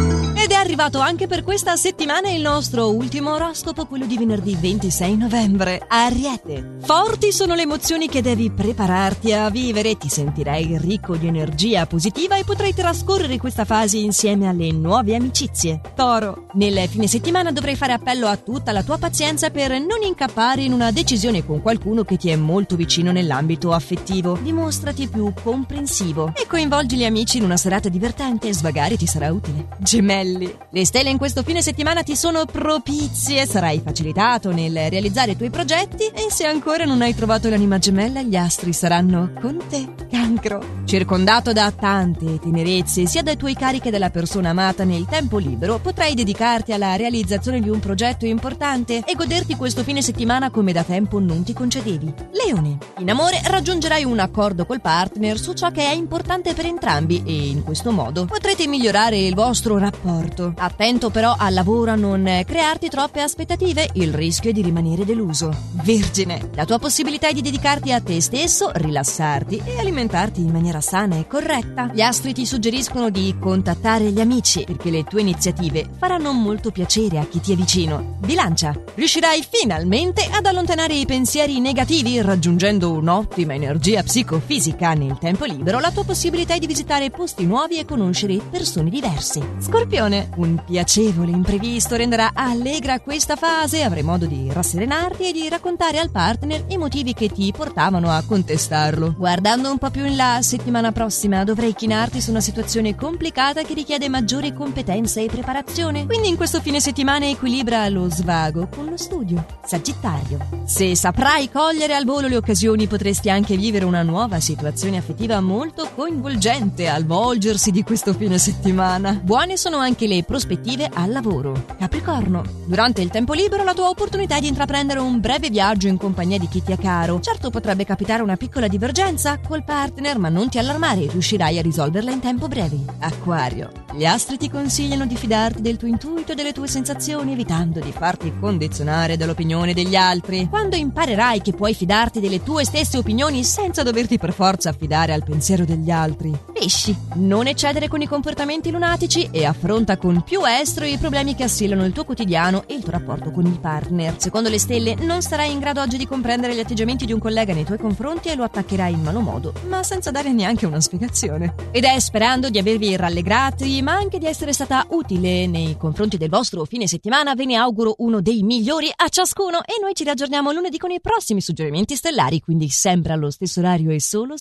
Ed è arrivato anche per questa settimana il nostro ultimo oroscopo, quello di venerdì 26 novembre. Ariete. Forti sono le emozioni che devi prepararti a vivere, ti sentirai ricco di energia positiva e potrai trascorrere questa fase insieme alle nuove amicizie. Toro. Nel fine settimana dovrai fare appello a tutta la tua pazienza per non incappare in una decisione con qualcuno che ti è molto vicino nell'ambito affettivo. Dimostrati più comprensivo e coinvolgi gli amici in una serata divertente svagare ti sarà utile. Gemelli Le stelle in questo fine settimana ti sono propizie, sarai facilitato nel realizzare i tuoi progetti e se ancora non hai trovato l'anima gemella, gli astri saranno con te. Cancro. Circondato da tante tenerezze, sia dai tuoi carichi che dalla persona amata nel tempo libero, potrai dedicarti alla realizzazione di un progetto importante e goderti questo fine settimana come da tempo non ti concedevi. Leone. In amore raggiungerai un accordo col partner su ciò che è importante per entrambi e in questo modo potrete migliorare il vostro rapporto rapporto. Attento però al lavoro a non crearti troppe aspettative, il rischio è di rimanere deluso. Vergine, la tua possibilità è di dedicarti a te stesso, rilassarti e alimentarti in maniera sana e corretta. Gli astri ti suggeriscono di contattare gli amici perché le tue iniziative faranno molto piacere a chi ti è vicino. Bilancia, riuscirai finalmente ad allontanare i pensieri negativi raggiungendo un'ottima energia psicofisica nel tempo libero. La tua possibilità è di visitare posti nuovi e conoscere persone diverse. Scorpione. Un piacevole imprevisto renderà allegra questa fase, avrai modo di rasserenarti e di raccontare al partner i motivi che ti portavano a contestarlo. Guardando un po' più in là, settimana prossima dovrai chinarti su una situazione complicata che richiede maggiore competenza e preparazione. Quindi in questo fine settimana equilibra lo svago con lo studio. Sagittario. Se saprai cogliere al volo le occasioni, potresti anche vivere una nuova situazione affettiva molto coinvolgente al volgersi di questo fine settimana. Buone sono anche anche prospettive al lavoro. Capricorno, durante il tempo libero la tua opportunità è di intraprendere un breve viaggio in compagnia di chi ti è caro. Certo potrebbe capitare una piccola divergenza col partner, ma non ti allarmare, riuscirai a risolverla in tempo breve. Acquario, gli astri ti consigliano di fidarti del tuo intuito e delle tue sensazioni, evitando di farti condizionare dall'opinione degli altri. Quando imparerai che puoi fidarti delle tue stesse opinioni senza doverti per forza affidare al pensiero degli altri. Pesci, non eccedere con i comportamenti lunatici e affronta affronta con più estro i problemi che assillano il tuo quotidiano e il tuo rapporto con il partner. Secondo le stelle, non sarai in grado oggi di comprendere gli atteggiamenti di un collega nei tuoi confronti e lo attaccherai in malo modo, ma senza dare neanche una spiegazione. Ed è sperando di avervi rallegrati, ma anche di essere stata utile nei confronti del vostro fine settimana, ve ne auguro uno dei migliori a ciascuno e noi ci riaggiorniamo lunedì con i prossimi suggerimenti stellari, quindi sempre allo stesso orario e solo